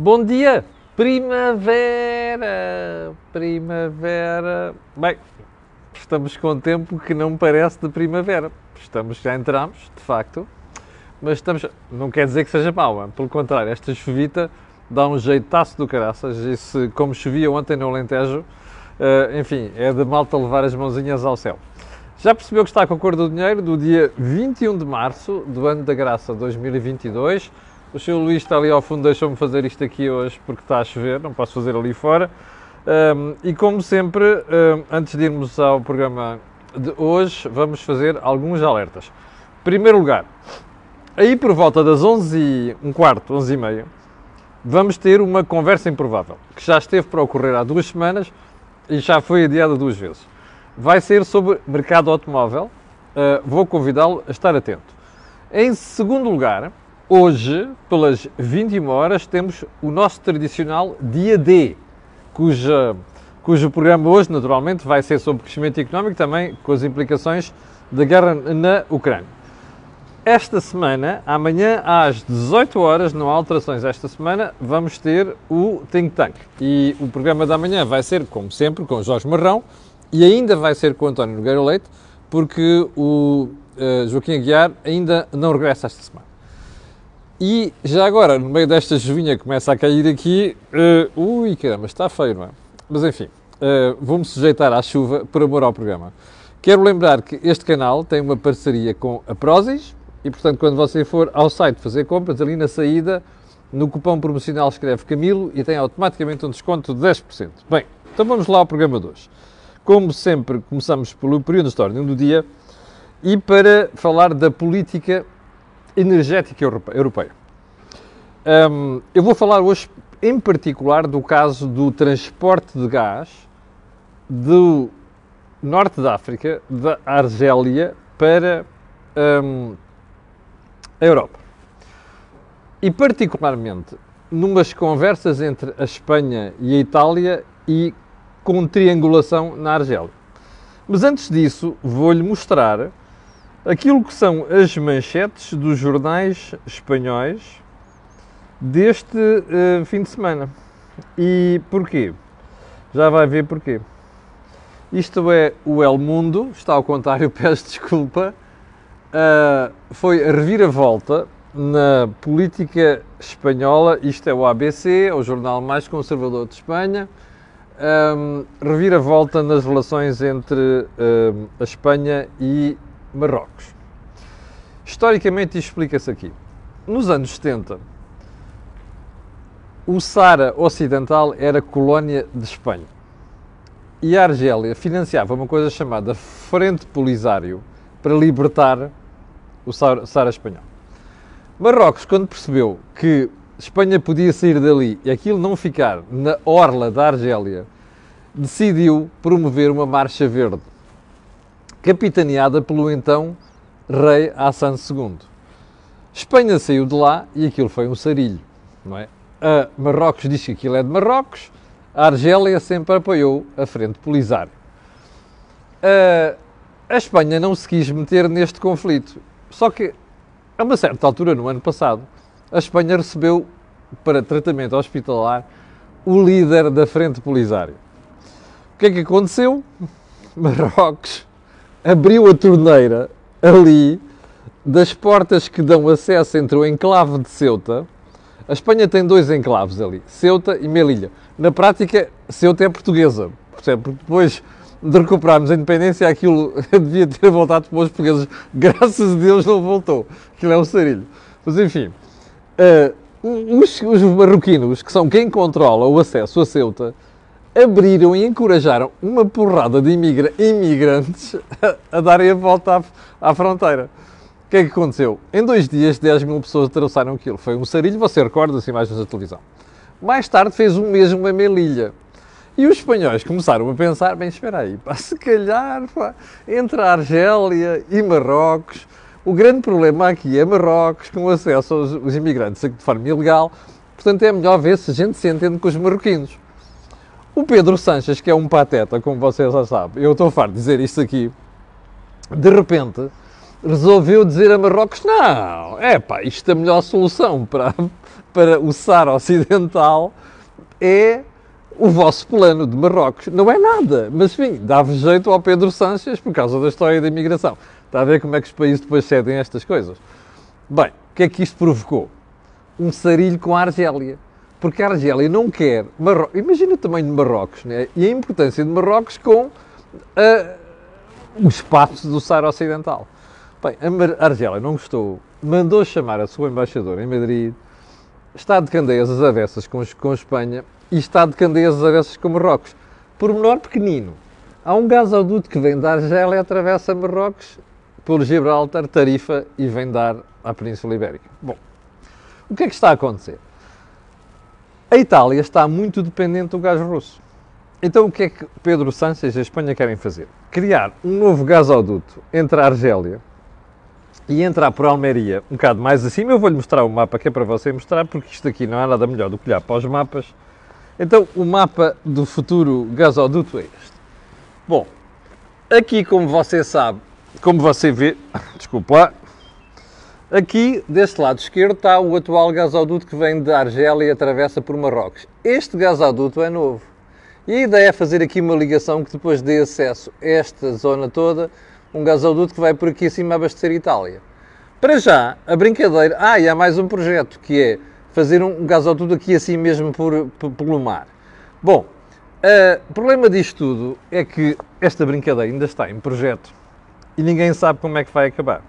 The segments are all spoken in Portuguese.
Bom dia, primavera, primavera. Bem, estamos com um tempo que não parece de primavera. Estamos, já entramos, de facto, mas estamos, não quer dizer que seja mau, pelo contrário, esta chuvita dá um jeitaço do caraças e se, como chovia ontem no Alentejo, uh, enfim, é de malta levar as mãozinhas ao céu. Já percebeu que está com a cor do dinheiro do dia 21 de março do ano da graça 2022. O Sr. Luís está ali ao fundo, deixou-me fazer isto aqui hoje porque está a chover, não posso fazer ali fora. Um, e como sempre, um, antes de irmos ao programa de hoje, vamos fazer alguns alertas. Primeiro lugar, aí por volta das 11 e um quarto, 11 e meia, vamos ter uma conversa improvável, que já esteve para ocorrer há duas semanas e já foi adiada duas vezes. Vai ser sobre mercado automóvel, uh, vou convidá-lo a estar atento. Em segundo lugar, hoje, pelas 21 horas, temos o nosso tradicional Dia D, cuja, cujo programa hoje, naturalmente, vai ser sobre crescimento económico, também com as implicações da guerra na Ucrânia. Esta semana, amanhã às 18 horas, não há alterações esta semana, vamos ter o Think Tank. E o programa da manhã vai ser, como sempre, com Jorge Marrão e ainda vai ser com António Nogueira Leite, porque o uh, Joaquim Aguiar ainda não regressa esta semana. E já agora, no meio desta chuvinha que começa a cair aqui, uh, ui caramba, está feio, não é? Mas enfim, uh, vou-me sujeitar à chuva por amor ao programa. Quero lembrar que este canal tem uma parceria com a Prozis, e, portanto, quando você for ao site fazer compras, ali na saída, no cupom promocional escreve Camilo e tem automaticamente um desconto de 10%. Bem, então vamos lá ao programa de hoje. Como sempre, começamos pelo período histórico do dia e para falar da política energética europeia. Um, eu vou falar hoje, em particular, do caso do transporte de gás do norte da África, da Argélia, para um, a Europa. E particularmente numas conversas entre a Espanha e a Itália e com triangulação na Argélia. Mas antes disso, vou-lhe mostrar aquilo que são as manchetes dos jornais espanhóis deste uh, fim de semana. E porquê? Já vai ver porquê. Isto é o El Mundo, está ao contrário, peço desculpa uh, foi a reviravolta na política espanhola, isto é o ABC, é o jornal mais conservador de Espanha, um, reviravolta nas relações entre um, a Espanha e Marrocos. Historicamente, isto explica-se aqui. Nos anos 70, o Sara Ocidental era colónia de Espanha. E a Argélia financiava uma coisa chamada Frente Polisário, para libertar o Sara espanhol. Marrocos, quando percebeu que Espanha podia sair dali e aquilo não ficar na orla da Argélia, decidiu promover uma marcha verde, capitaneada pelo então rei Hassan II. Espanha saiu de lá e aquilo foi um sarilho, não é? A Marrocos diz que aquilo é de Marrocos, a Argélia sempre apoiou a frente polisário. A a Espanha não se quis meter neste conflito. Só que, a uma certa altura, no ano passado, a Espanha recebeu para tratamento hospitalar o líder da Frente Polisário. O que é que aconteceu? Marrocos abriu a torneira ali das portas que dão acesso entre o enclave de Ceuta. A Espanha tem dois enclaves ali, Ceuta e Melilla. Na prática, Ceuta é portuguesa, porque depois de recuperarmos a independência, aquilo devia ter voltado para os portugueses. Graças a Deus não voltou. Aquilo é um sarilho. Mas enfim, uh, os, os marroquinos, que são quem controla o acesso a Ceuta, abriram e encorajaram uma porrada de imigra imigrantes a, a, darem a volta à, à fronteira. O que é que aconteceu? Em dois dias, 10 mil pessoas atravessaram aquilo. Foi um sarilho, você recorda as imagens da televisão. Mais tarde fez o mesmo em Melilla. E os espanhóis começaram a pensar, bem, espera aí, pá, se calhar pá, entre a Argélia e Marrocos, o grande problema aqui é Marrocos com acesso aos, aos imigrantes de forma ilegal, portanto é melhor ver se a gente se entende com os marroquinos. O Pedro Sanches, que é um pateta, como vocês já sabem, eu estou farto de dizer isto aqui, de repente resolveu dizer a Marrocos: não, é pá, isto é a melhor solução para, para o Saara Ocidental é o vosso plano de Marrocos. Não é nada, mas enfim, dava jeito ao Pedro Sanches por causa da história da imigração. Está a ver como é que os países depois cedem estas coisas? Bem, o que é que isto provocou? Um sarilho com a Argélia. Porque a Argélia não quer. Imagina o tamanho de Marrocos né? e a importância de Marrocos com uh, o espaço do Saara Ocidental. Bem, a Argélia não gostou, mandou chamar a sua embaixadora em Madrid, está de candeias às avessas com, com Espanha e está de candeias às avessas com Marrocos. Por menor pequenino, há um gasoduto que vem da Argélia, atravessa Marrocos, por Gibraltar, Tarifa e vem dar à Península Ibérica. Bom, o que é que está a acontecer? A Itália está muito dependente do gás russo. Então o que é que Pedro Sánchez e a Espanha querem fazer? Criar um novo gasoduto entre a Argélia e entrar por Almeria um bocado mais acima. Eu vou-lhe mostrar o mapa que é para você mostrar, porque isto aqui não é nada melhor do que olhar para os mapas. Então o mapa do futuro gasoduto é este. Bom, aqui como você sabe, como você vê, desculpa lá, Aqui, deste lado esquerdo, está o atual gasoduto que vem da Argélia e atravessa por Marrocos. Este gasoduto é novo. E a ideia é fazer aqui uma ligação que depois dê acesso a esta zona toda, um gasoduto que vai por aqui acima abastecer Itália. Para já, a brincadeira... Ah, e há mais um projeto, que é fazer um gasoduto aqui assim mesmo por, por, pelo mar. Bom, o problema disto tudo é que esta brincadeira ainda está em projeto e ninguém sabe como é que vai acabar.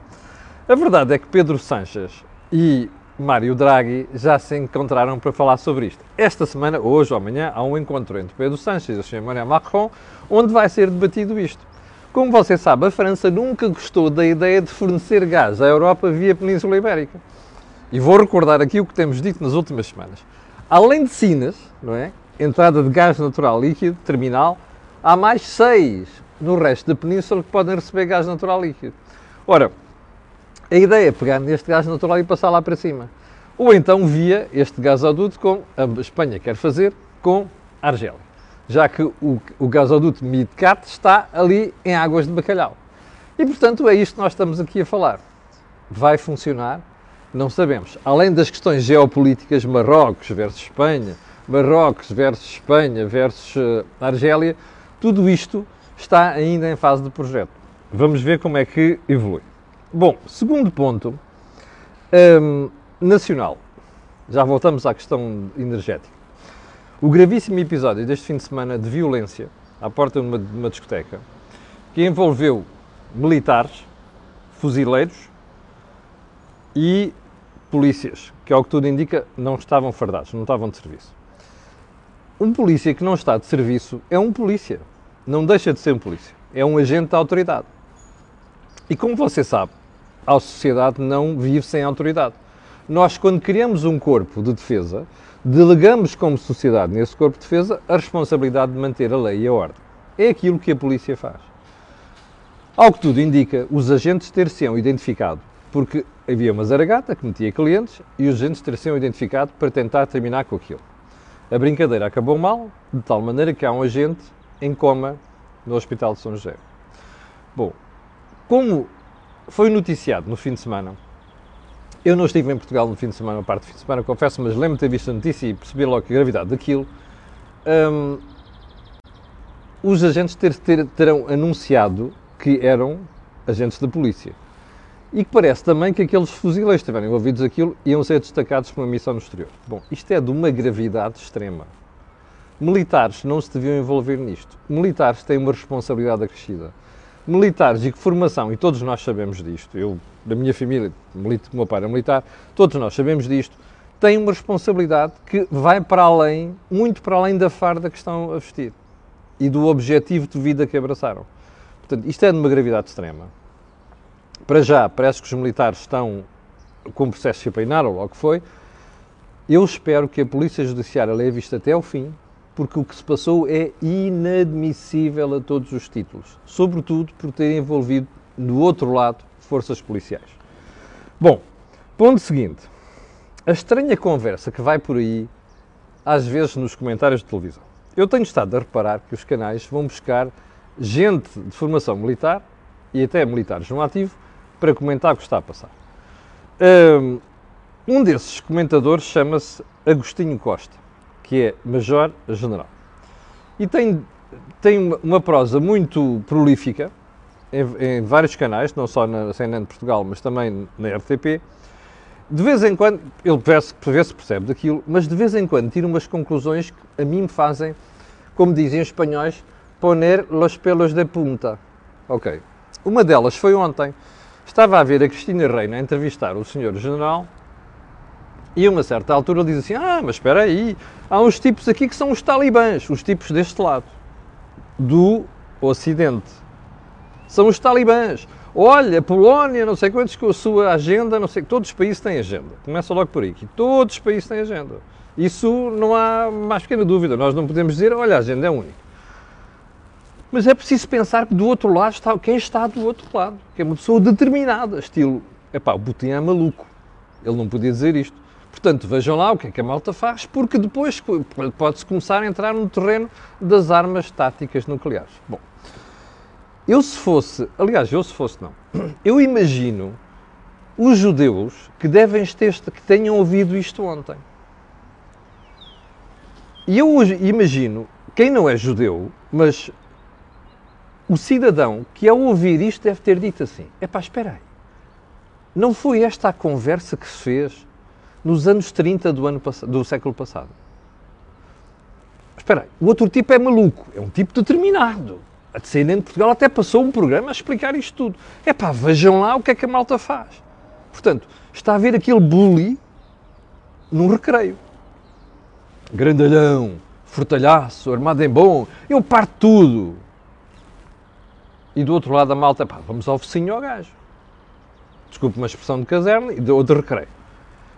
A verdade é que Pedro Sanches e Mário Draghi já se encontraram para falar sobre isto. Esta semana, hoje ou amanhã, há um encontro entre Pedro Sanches e. Emmanuel Macron, onde vai ser debatido isto. Como você sabe, a França nunca gostou da ideia de fornecer gás à Europa via Península Ibérica. E vou recordar aqui o que temos dito nas últimas semanas. Além de Sinas, não é? Entrada de gás natural líquido, terminal, há mais seis no resto da península que podem receber gás natural líquido. Ora, a ideia é pegar neste gás natural e passar lá para cima. Ou então via este gasoduto, como a Espanha quer fazer, com a Argélia. Já que o, o gasoduto Midcat está ali em águas de bacalhau. E, portanto, é isto que nós estamos aqui a falar. Vai funcionar? Não sabemos. Além das questões geopolíticas, Marrocos versus Espanha, Marrocos versus Espanha versus uh, Argélia, tudo isto está ainda em fase de projeto. Vamos ver como é que evolui. Bom, segundo ponto, um, nacional. Já voltamos à questão energética. O gravíssimo episódio deste fim de semana de violência à porta de uma, de uma discoteca, que envolveu militares, fuzileiros e polícias, que ao que tudo indica não estavam fardados, não estavam de serviço. Um polícia que não está de serviço é um polícia, não deixa de ser um polícia, é um agente da autoridade. E como você sabe, a sociedade não vive sem autoridade. Nós, quando criamos um corpo de defesa, delegamos como sociedade nesse corpo de defesa a responsabilidade de manter a lei e a ordem. É aquilo que a polícia faz. Ao que tudo indica, os agentes ter-se-ão identificado porque havia uma zaragata que metia clientes e os agentes ter-se-ão identificado para tentar terminar com aquilo. A brincadeira acabou mal, de tal maneira que há um agente em coma no Hospital de São José. Bom, como foi noticiado no fim de semana. Eu não estive em Portugal no fim de semana, a parte do fim de semana, confesso, mas lembro-me de ter visto a notícia e perceber logo a gravidade daquilo. Um, os agentes ter, ter, terão anunciado que eram agentes da polícia. E que parece também que aqueles fuzileiros que estiverem envolvidos aquilo iam ser destacados por uma missão no exterior. Bom, isto é de uma gravidade extrema. Militares não se deviam envolver nisto. Militares têm uma responsabilidade acrescida militares e que formação, e todos nós sabemos disto, eu, da minha família, o meu pai era militar, todos nós sabemos disto, têm uma responsabilidade que vai para além, muito para além da farda que estão a vestir e do objetivo de vida que abraçaram. Portanto, isto é de uma gravidade extrema. Para já, parece que os militares estão com o processo de ou logo foi. Eu espero que a Polícia Judiciária leve isto até ao fim, porque o que se passou é inadmissível a todos os títulos, sobretudo por ter envolvido, do outro lado, forças policiais. Bom, ponto seguinte. A estranha conversa que vai por aí, às vezes nos comentários de televisão. Eu tenho estado a reparar que os canais vão buscar gente de formação militar, e até militares no ativo, para comentar o que está a passar. Um desses comentadores chama-se Agostinho Costa, que é Major-General. E tem, tem uma prosa muito prolífica em, em, vários canais, não só na CNN de Portugal, mas também na RTP. De vez em quando, ele por vezes percebe daquilo, mas de vez em quando tira umas conclusões que a mim me fazem, como dizem os espanhóis, poner los pelos de punta. Ok. Uma delas foi ontem. Estava a ver a Cristina Reina entrevistar o senhor general e a uma certa altura diz assim, ah, mas espera aí, há uns tipos aqui que são os talibãs, os tipos deste lado, do Ocidente. São os talibãs. Olha, Polónia, não sei quantos com a sua agenda, não sei, todos os países têm agenda. Começa logo por aí, que todos os países têm agenda. Isso não há mais pequena dúvida. Nós não podemos dizer, olha, a agenda é única. Mas é preciso pensar que do outro lado está quem está do outro lado, que é uma pessoa determinada, estilo, epá, o Putin é maluco, ele não podia dizer isto. Portanto, vejam lá o que é que a malta faz, porque depois pode-se começar a entrar no terreno das armas táticas nucleares. Bom, eu se fosse, aliás, eu se fosse não, eu imagino os judeus que devem ter, que tenham ouvido isto ontem. E eu imagino quem não é judeu, mas o cidadão que ao ouvir isto deve ter dito assim: é pá, espera aí, não foi esta a conversa que se fez nos anos 30 do, ano, do século passado? Espera aí, o outro tipo é maluco, é um tipo determinado. A CNN de Portugal até passou um programa a explicar isto tudo. É pá, vejam lá o que é que a malta faz. Portanto, está a ver aquele bully num recreio. Grandalhão, fortalhaço, armado em bom, eu parto tudo. E do outro lado a malta, pá, vamos ao focinho ao gajo. Desculpe uma expressão de caserna e de, de recreio.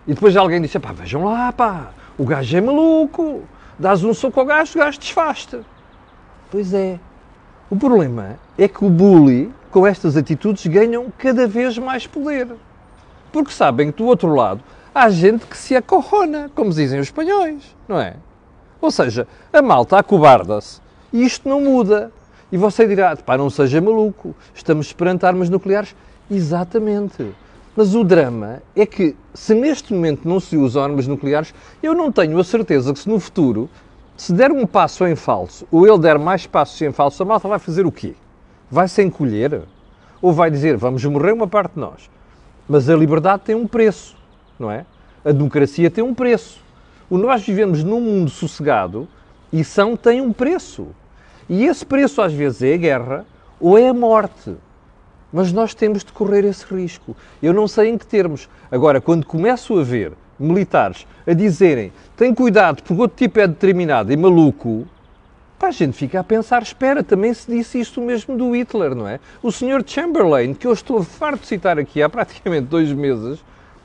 E depois alguém disse, pá, vejam lá, pá, o gajo é maluco. Dás um soco ao gajo, o gajo desfaste. Pois é. O problema é que o bully, com estas atitudes, ganham cada vez mais poder. Porque sabem que do outro lado há gente que se acorrona, como dizem os espanhóis, não é? Ou seja, a malta acobarda-se e isto não muda. E você dirá, pá, não seja maluco, estamos perante armas nucleares. Exatamente. Mas o drama é que, se neste momento não se usam armas nucleares, eu não tenho a certeza que se no futuro, se der um passo em falso, ou ele der mais passos em falso, a malta vai fazer o quê? Vai se encolher? Ou vai dizer, vamos morrer uma parte de nós? Mas a liberdade tem um preço, não é? A democracia tem um preço. O nós vivemos num mundo sossegado e são tem um preço. E esse preço às vezes é a guerra ou é a morte. Mas nós temos de correr esse risco. Eu não sei em que termos. Agora, quando começo a ver militares a dizerem tem cuidado porque outro tipo é determinado e maluco, pá, a gente fica a pensar, espera, também se disse isto mesmo do Hitler, não é? O Sr. Chamberlain, que eu estou farto de citar aqui há praticamente dois meses,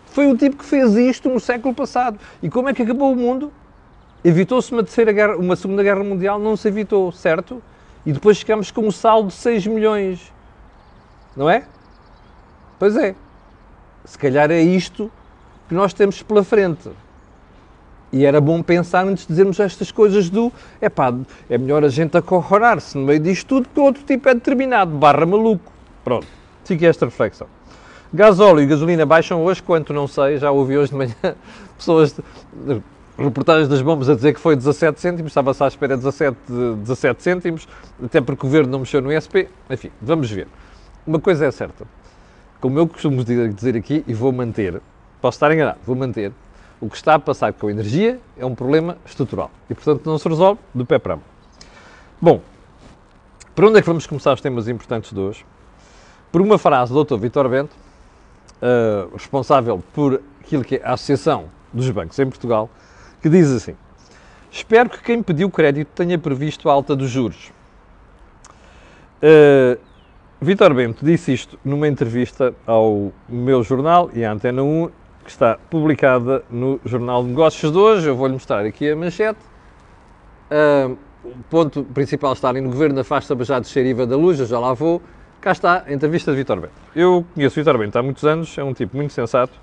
foi o tipo que fez isto no século passado. E como é que acabou o mundo? Evitou-se uma, uma Segunda Guerra Mundial? Não se evitou, certo? E depois ficamos com um saldo de 6 milhões. Não é? Pois é. Se calhar é isto que nós temos pela frente. E era bom pensar antes de dizermos estas coisas do é pá, é melhor a gente acorrorar-se no meio disto tudo que outro tipo é determinado, barra maluco. Pronto, fica esta reflexão. Gasóleo e gasolina baixam hoje, quanto não sei, já ouvi hoje de manhã pessoas reportagens das bombas a dizer que foi 17 cêntimos, estava-se à espera de 17, 17 cêntimos, até porque o governo não mexeu no ISP. Enfim, vamos ver. Uma coisa é certa, como eu costumo dizer aqui, e vou manter, posso estar enganado, vou manter, o que está a passar com a energia é um problema estrutural e, portanto, não se resolve do pé para a mão. Bom, para onde é que vamos começar os temas importantes de hoje? Por uma frase do Dr. Vitor Bento, uh, responsável por aquilo que é a Associação dos Bancos em Portugal, que diz assim: Espero que quem pediu crédito tenha previsto a alta dos juros. Uh, Vitor Bento disse isto numa entrevista ao meu jornal e à Antena 1, que está publicada no Jornal de Negócios de hoje. Eu vou-lhe mostrar aqui a manchete. Uh, o ponto principal está ali no Governo afasta já de IVA da luz, já lá vou. Cá está a entrevista de Vitor Bento. Eu conheço Vitor Bento há muitos anos, é um tipo muito sensato,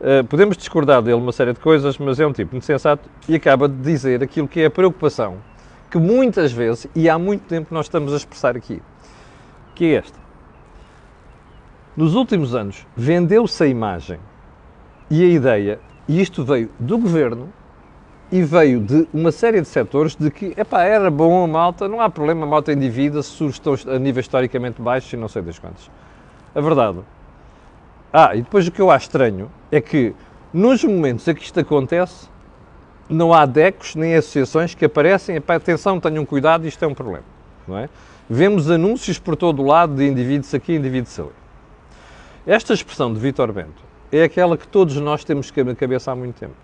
Uh, podemos discordar dele uma série de coisas, mas é um tipo muito sensato e acaba de dizer aquilo que é a preocupação que muitas vezes, e há muito tempo, nós estamos a expressar aqui, que é esta. Nos últimos anos, vendeu-se a imagem e a ideia, e isto veio do governo e veio de uma série de setores de que, epá, era bom a malta, não há problema, a malta endivida se surge a nível historicamente baixo e não sei das quantas. A verdade. Ah, e depois o que eu acho estranho é que nos momentos em que isto acontece, não há DECOS nem associações que aparecem, epá, atenção, tenham cuidado, isto é um problema. Não é? Vemos anúncios por todo o lado de indivíduos aqui, indivíduos ali. Esta expressão de Vítor Bento é aquela que todos nós temos na cabeça há muito tempo.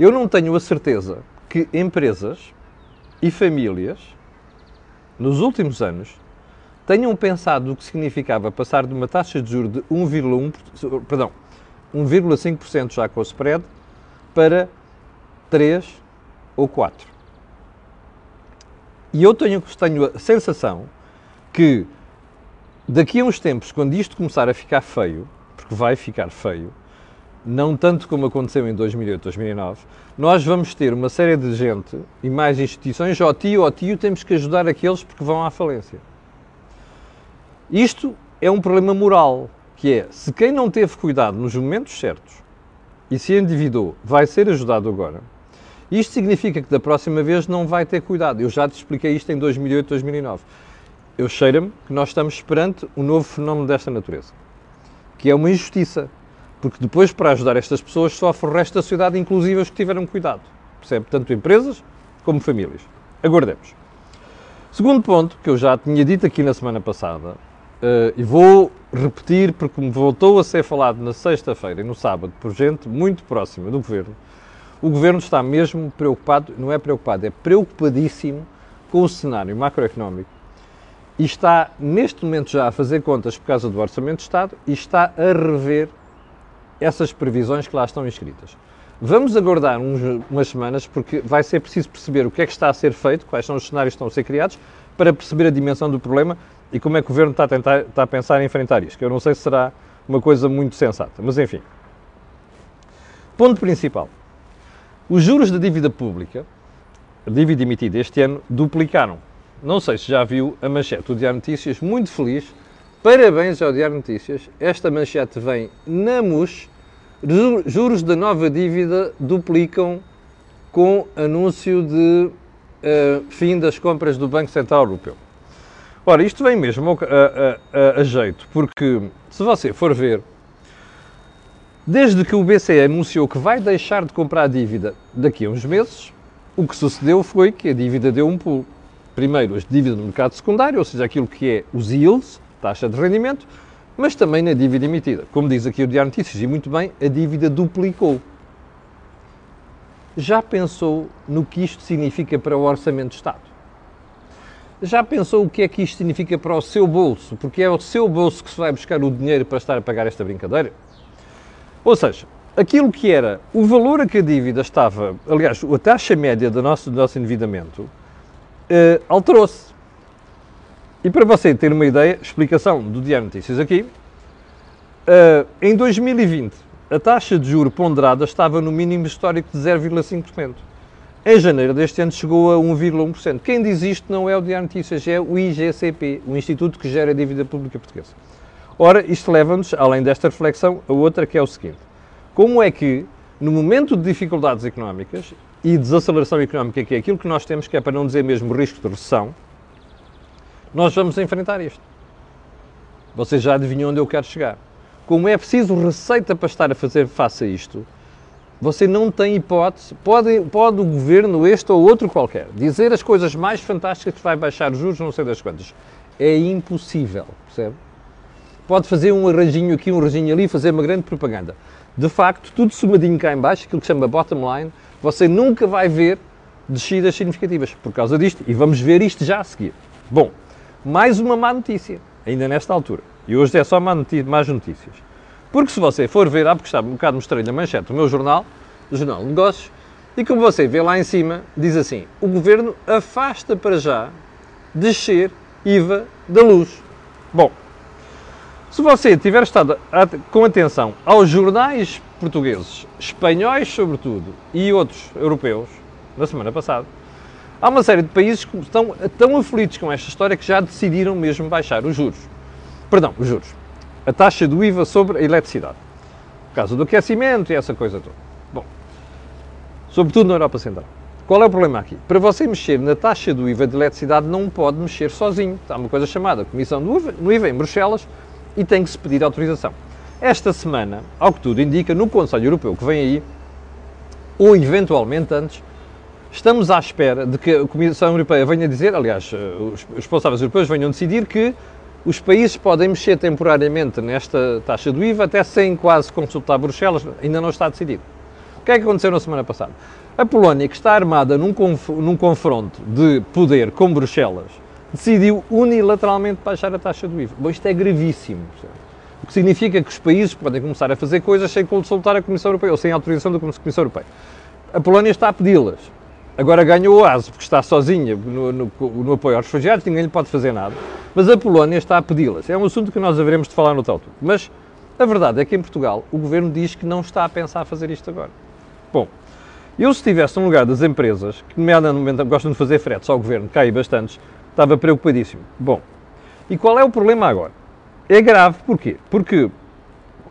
Eu não tenho a certeza que empresas e famílias, nos últimos anos, tenham pensado o que significava passar de uma taxa de juros de 1,1, perdão, 1,5% já com o spread para 3 ou 4. E eu tenho, tenho a sensação que daqui a uns tempos, quando isto começar a ficar feio, porque vai ficar feio, não tanto como aconteceu em 2008, 2009, nós vamos ter uma série de gente e mais instituições, ó tio, ó tio, temos que ajudar aqueles porque vão à falência. Isto é um problema moral, que é, se quem não teve cuidado nos momentos certos e se endividou vai ser ajudado agora, isto significa que da próxima vez não vai ter cuidado. Eu já te expliquei isto em 2008, 2009. Eu cheiro-me que nós estamos perante um novo fenómeno desta natureza, que é uma injustiça porque depois, para ajudar estas pessoas, sofre o resto da sociedade, inclusive os que tiveram cuidado. Percebe? Tanto empresas como famílias. Aguardemos. Segundo ponto, que eu já tinha dito aqui na semana passada, uh, e vou repetir porque me voltou a ser falado na sexta-feira e no sábado por gente muito próxima do Governo, o Governo está mesmo preocupado, não é preocupado, é preocupadíssimo com o cenário macroeconómico e está neste momento já a fazer contas por causa do Orçamento de Estado e está a rever essas previsões que lá estão inscritas. Vamos aguardar uns, umas semanas, porque vai ser preciso perceber o que é que está a ser feito, quais são os cenários que estão a ser criados, para perceber a dimensão do problema e como é que o Governo está a, tentar, está a pensar em enfrentar isto, que eu não sei se será uma coisa muito sensata, mas enfim. Ponto principal. Os juros da dívida pública, a dívida emitida este ano, duplicaram. Não sei se já viu a manchete do Diário Notícias, muito feliz, Parabéns ao Diário Notícias. Esta manchete vem na MUS. Juros da nova dívida duplicam com anúncio de uh, fim das compras do Banco Central Europeu. Ora, isto vem mesmo a, a, a, a jeito, porque se você for ver, desde que o BCE anunciou que vai deixar de comprar dívida daqui a uns meses, o que sucedeu foi que a dívida deu um pulo. Primeiro, as dívidas no mercado secundário, ou seja, aquilo que é os yields, taxa de rendimento, mas também na dívida emitida. Como diz aqui o Diário Notícias, e muito bem, a dívida duplicou. Já pensou no que isto significa para o Orçamento de Estado? Já pensou o que é que isto significa para o seu bolso? Porque é o seu bolso que se vai buscar o dinheiro para estar a pagar esta brincadeira? Ou seja, aquilo que era o valor a que a dívida estava, aliás, a taxa média do nosso, do nosso endividamento, uh, alterou-se. E para você ter uma ideia, explicação do Diário Notícias aqui, uh, em 2020 a taxa de juro ponderada estava no mínimo histórico de 0,5%. Em janeiro deste ano chegou a 1,1%. Quem diz isto não é o Diário Notícias, é o IGCP, o Instituto que gera a dívida pública portuguesa. Ora, isto leva-nos, além desta reflexão, a outra que é o seguinte. Como é que, no momento de dificuldades económicas e desaceleração económica, que é aquilo que nós temos, que é para não dizer mesmo risco de recessão, nós vamos enfrentar isto. Vocês já adivinham onde eu quero chegar. Como é preciso receita para estar a fazer face a isto, você não tem hipótese. Pode, pode o governo, este ou outro qualquer, dizer as coisas mais fantásticas que vai baixar os juros, não sei das quantas. É impossível, percebe? Pode fazer um arranjinho aqui, um arranjinho ali, fazer uma grande propaganda. De facto, tudo somadinho cá em baixo, aquilo que chama bottom line, você nunca vai ver descidas significativas por causa disto. E vamos ver isto já a seguir. Bom, mais uma má notícia, ainda nesta altura. E hoje é só má más notícias. Porque se você for ver, há porque está um bocado mostrei na manchete do meu jornal, do Jornal de Negócios, e como você vê lá em cima, diz assim: o governo afasta para já descer IVA da luz. Bom, se você tiver estado com atenção aos jornais portugueses, espanhóis sobretudo, e outros europeus, na semana passada, Há uma série de países que estão tão aflitos com esta história que já decidiram mesmo baixar os juros. Perdão, os juros. a taxa do IVA sobre a eletricidade. Por causa do aquecimento e essa coisa toda. Bom, sobretudo na Europa Central. Qual é o problema aqui? Para você mexer na taxa do IVA de eletricidade não pode mexer sozinho. Há uma coisa chamada Comissão do IVA, no IVA em Bruxelas e tem que se pedir autorização. Esta semana, ao que tudo indica, no Conselho Europeu que vem aí, ou eventualmente antes, estamos à espera de que a Comissão Europeia venha dizer, aliás, eh, os responsáveis europeus venham decidir que os países podem mexer temporariamente nesta taxa do IVA até sem quase consultar Bruxelas, ainda não está decidido. O que é que aconteceu na semana passada? A Polónia, que está armada num, conf num confronto de poder com Bruxelas, decidiu unilateralmente baixar a taxa do IVA. Bom, isto é gravíssimo. O que significa que os países podem começar a fazer coisas sem consultar a Comissão Europeia ou sem autorização da Comissão Europeia. A Polónia está a pedi-las. Agora ganhou o ASO, porque está sozinha no, no, no, apoio aos refugiados, ninguém lhe pode fazer nada. Mas a Polónia está a pedi-las. É um assunto que nós haveremos de falar no tal Mas a verdade é que em Portugal o governo diz que não está a pensar fazer isto agora. Bom, eu, se estivesse no lugar das empresas, que nomeadamente gostam de fazer fretes ao governo, cai bastantes, estava preocupadíssimo. Bom, e qual é o problema agora? É grave, porquê? Porque,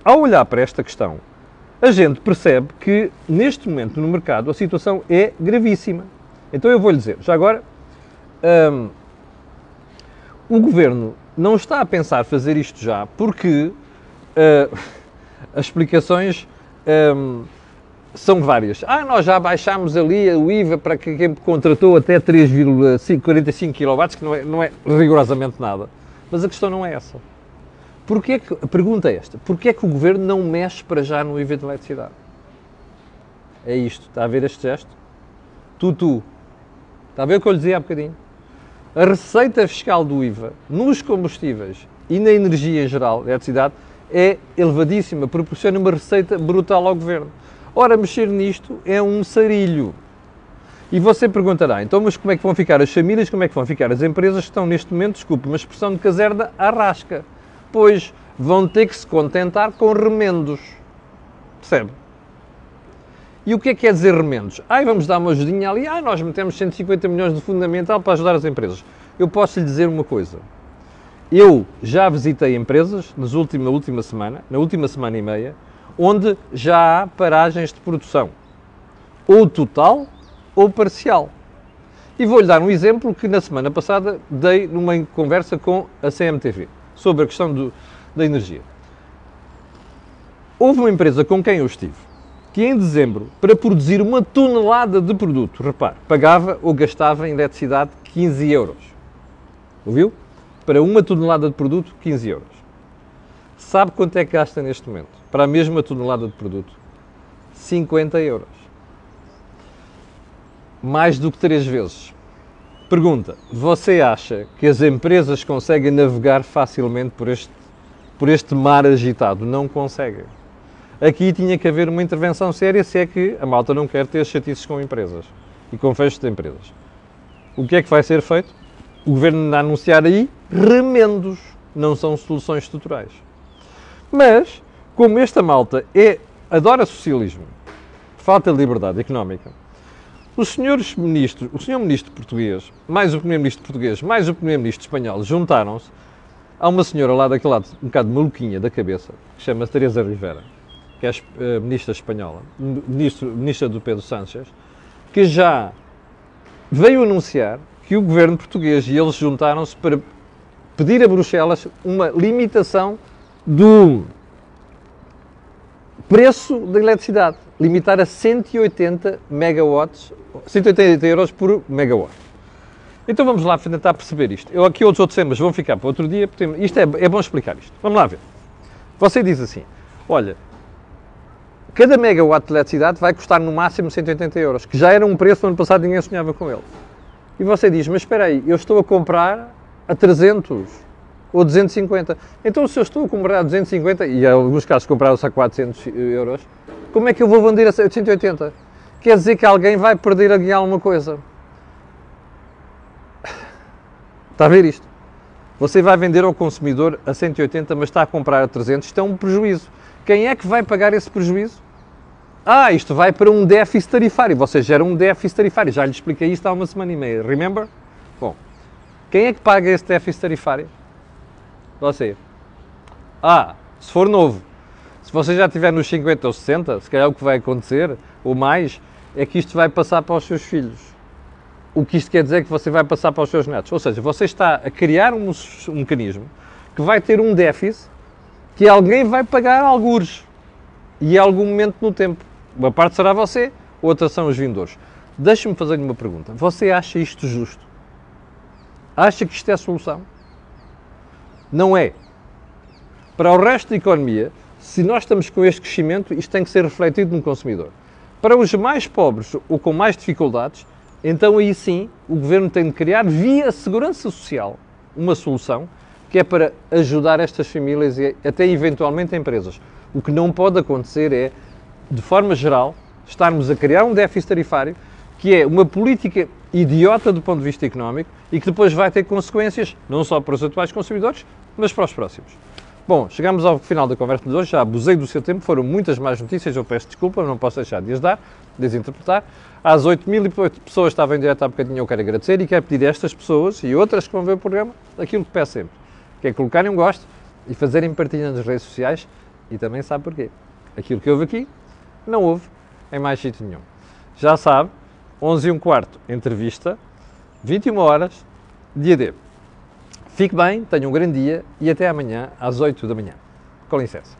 ao olhar para esta questão, a gente percebe que, neste momento no mercado, a situação é gravíssima. Então eu vou-lhe dizer, já agora, hum, o governo não está a pensar fazer isto já porque uh, as explicações. Um, são várias. Ah, nós já baixámos ali o IVA para quem contratou até 3,45 kW, que não é, não é rigorosamente nada. Mas a questão não é essa. Porquê que, a pergunta é esta. Porquê é que o Governo não mexe para já no IVA de eletricidade? É isto. Está a ver este gesto? Tu, tu. Está a ver o que eu lhe dizia há bocadinho? A receita fiscal do IVA nos combustíveis e na energia em geral, eletricidade, é elevadíssima, proporciona uma receita brutal ao Governo. Ora, mexer nisto é um sarilho. E você perguntará, então, mas como é que vão ficar as famílias, como é que vão ficar as empresas que estão neste momento, desculpe, uma expressão de caserna à rasca? Pois vão ter que se contentar com remendos. Percebe? E o que é que quer dizer remendos? Ai, vamos dar uma ajudinha ali, ai, nós metemos 150 milhões de fundamental para ajudar as empresas. Eu posso lhe dizer uma coisa. Eu já visitei empresas nas última, última semana, na última semana e meia, onde já há paragens de produção, ou total ou parcial. E vou-lhe dar um exemplo que na semana passada dei numa conversa com a CMTV sobre a questão do, da energia. Houve uma empresa com quem eu estive que em dezembro, para produzir uma tonelada de produto, repare, pagava ou gastava em eletricidade 15 euros. Ouviu? Para uma tonelada de produto, 15 euros. Sabe quanto é que gasta neste momento? Para a mesma tonelada de produto? 50 euros. Mais do que três vezes. Pergunta: você acha que as empresas conseguem navegar facilmente por este, por este mar agitado? Não conseguem. Aqui tinha que haver uma intervenção séria se é que a malta não quer ter chatices com empresas e com fechos de empresas. O que é que vai ser feito? O governo a anunciar aí remendos, não são soluções estruturais. Mas, como esta malta é, adora socialismo, falta de liberdade económica, os senhores ministros, o senhor ministro português, mais o primeiro-ministro português, mais o primeiro-ministro espanhol, juntaram-se a uma senhora lá daquele lado, um bocado maluquinha da cabeça, que chama-se Teresa Rivera, que é a eh, ministra espanhola, ministro, ministra do Pedro Sánchez, que já veio anunciar que o governo português e eles juntaram-se para pedir a Bruxelas uma limitação do preço da eletricidade, limitar a 180 megawatts, 180 euros por megawatt. Então vamos lá tentar perceber isto. Eu aqui outros outros temas vão ficar para outro dia, porque isto é, é bom explicar isto. Vamos lá ver. Você diz assim, olha, cada megawatt de eletricidade vai custar no máximo 180 euros, que já era um preço no ano passado ninguém sonhava com ele. E você diz, mas espera aí, eu estou a comprar a 300, ou 250. Então, se eu estou a comprar a 250, e em alguns casos compraram-se a 400 euros, como é que eu vou vender a 180? Quer dizer que alguém vai perder a ganhar alguma coisa. Está a ver isto? Você vai vender ao consumidor a 180, mas está a comprar a 300, isto é um prejuízo. Quem é que vai pagar esse prejuízo? Ah, isto vai para um déficit tarifário. Você gera um déficit tarifário. Já lhe expliquei isto há uma semana e meia. Remember? Bom, quem é que paga esse déficit tarifário? Você. Ah, Se for novo. Se você já estiver nos 50 ou 60, se calhar o que vai acontecer, ou mais, é que isto vai passar para os seus filhos. O que isto quer dizer é que você vai passar para os seus netos. Ou seja, você está a criar um, um mecanismo que vai ter um déficit que alguém vai pagar algures. E em algum momento no tempo. Uma parte será você, outra são os vindores. Deixe-me fazer-lhe uma pergunta. Você acha isto justo? Acha que isto é a solução? Não é. Para o resto da economia, se nós estamos com este crescimento, isto tem que ser refletido no consumidor. Para os mais pobres ou com mais dificuldades, então aí sim o governo tem de criar, via segurança social, uma solução que é para ajudar estas famílias e até eventualmente empresas. O que não pode acontecer é, de forma geral, estarmos a criar um déficit tarifário que é uma política idiota do ponto de vista económico e que depois vai ter consequências não só para os atuais consumidores, mas para os próximos. Bom, chegamos ao final da conversa de hoje, já abusei do seu tempo, foram muitas mais notícias, eu peço desculpa, não posso deixar de as dar, de as interpretar. Às 8 mil pessoas estavam em direto há bocadinho, eu quero agradecer e quero pedir a estas pessoas e outras que vão ver o programa aquilo que peço sempre, que é colocarem um gosto e fazerem partilha nas redes sociais e também sabe porquê. Aquilo que houve aqui, não houve em mais sítio nenhum. Já sabe, 11 e um quarto, entrevista, 21 horas, dia D. Fique bem, tenha um grande dia e até amanhã às 8 da manhã. Com licença.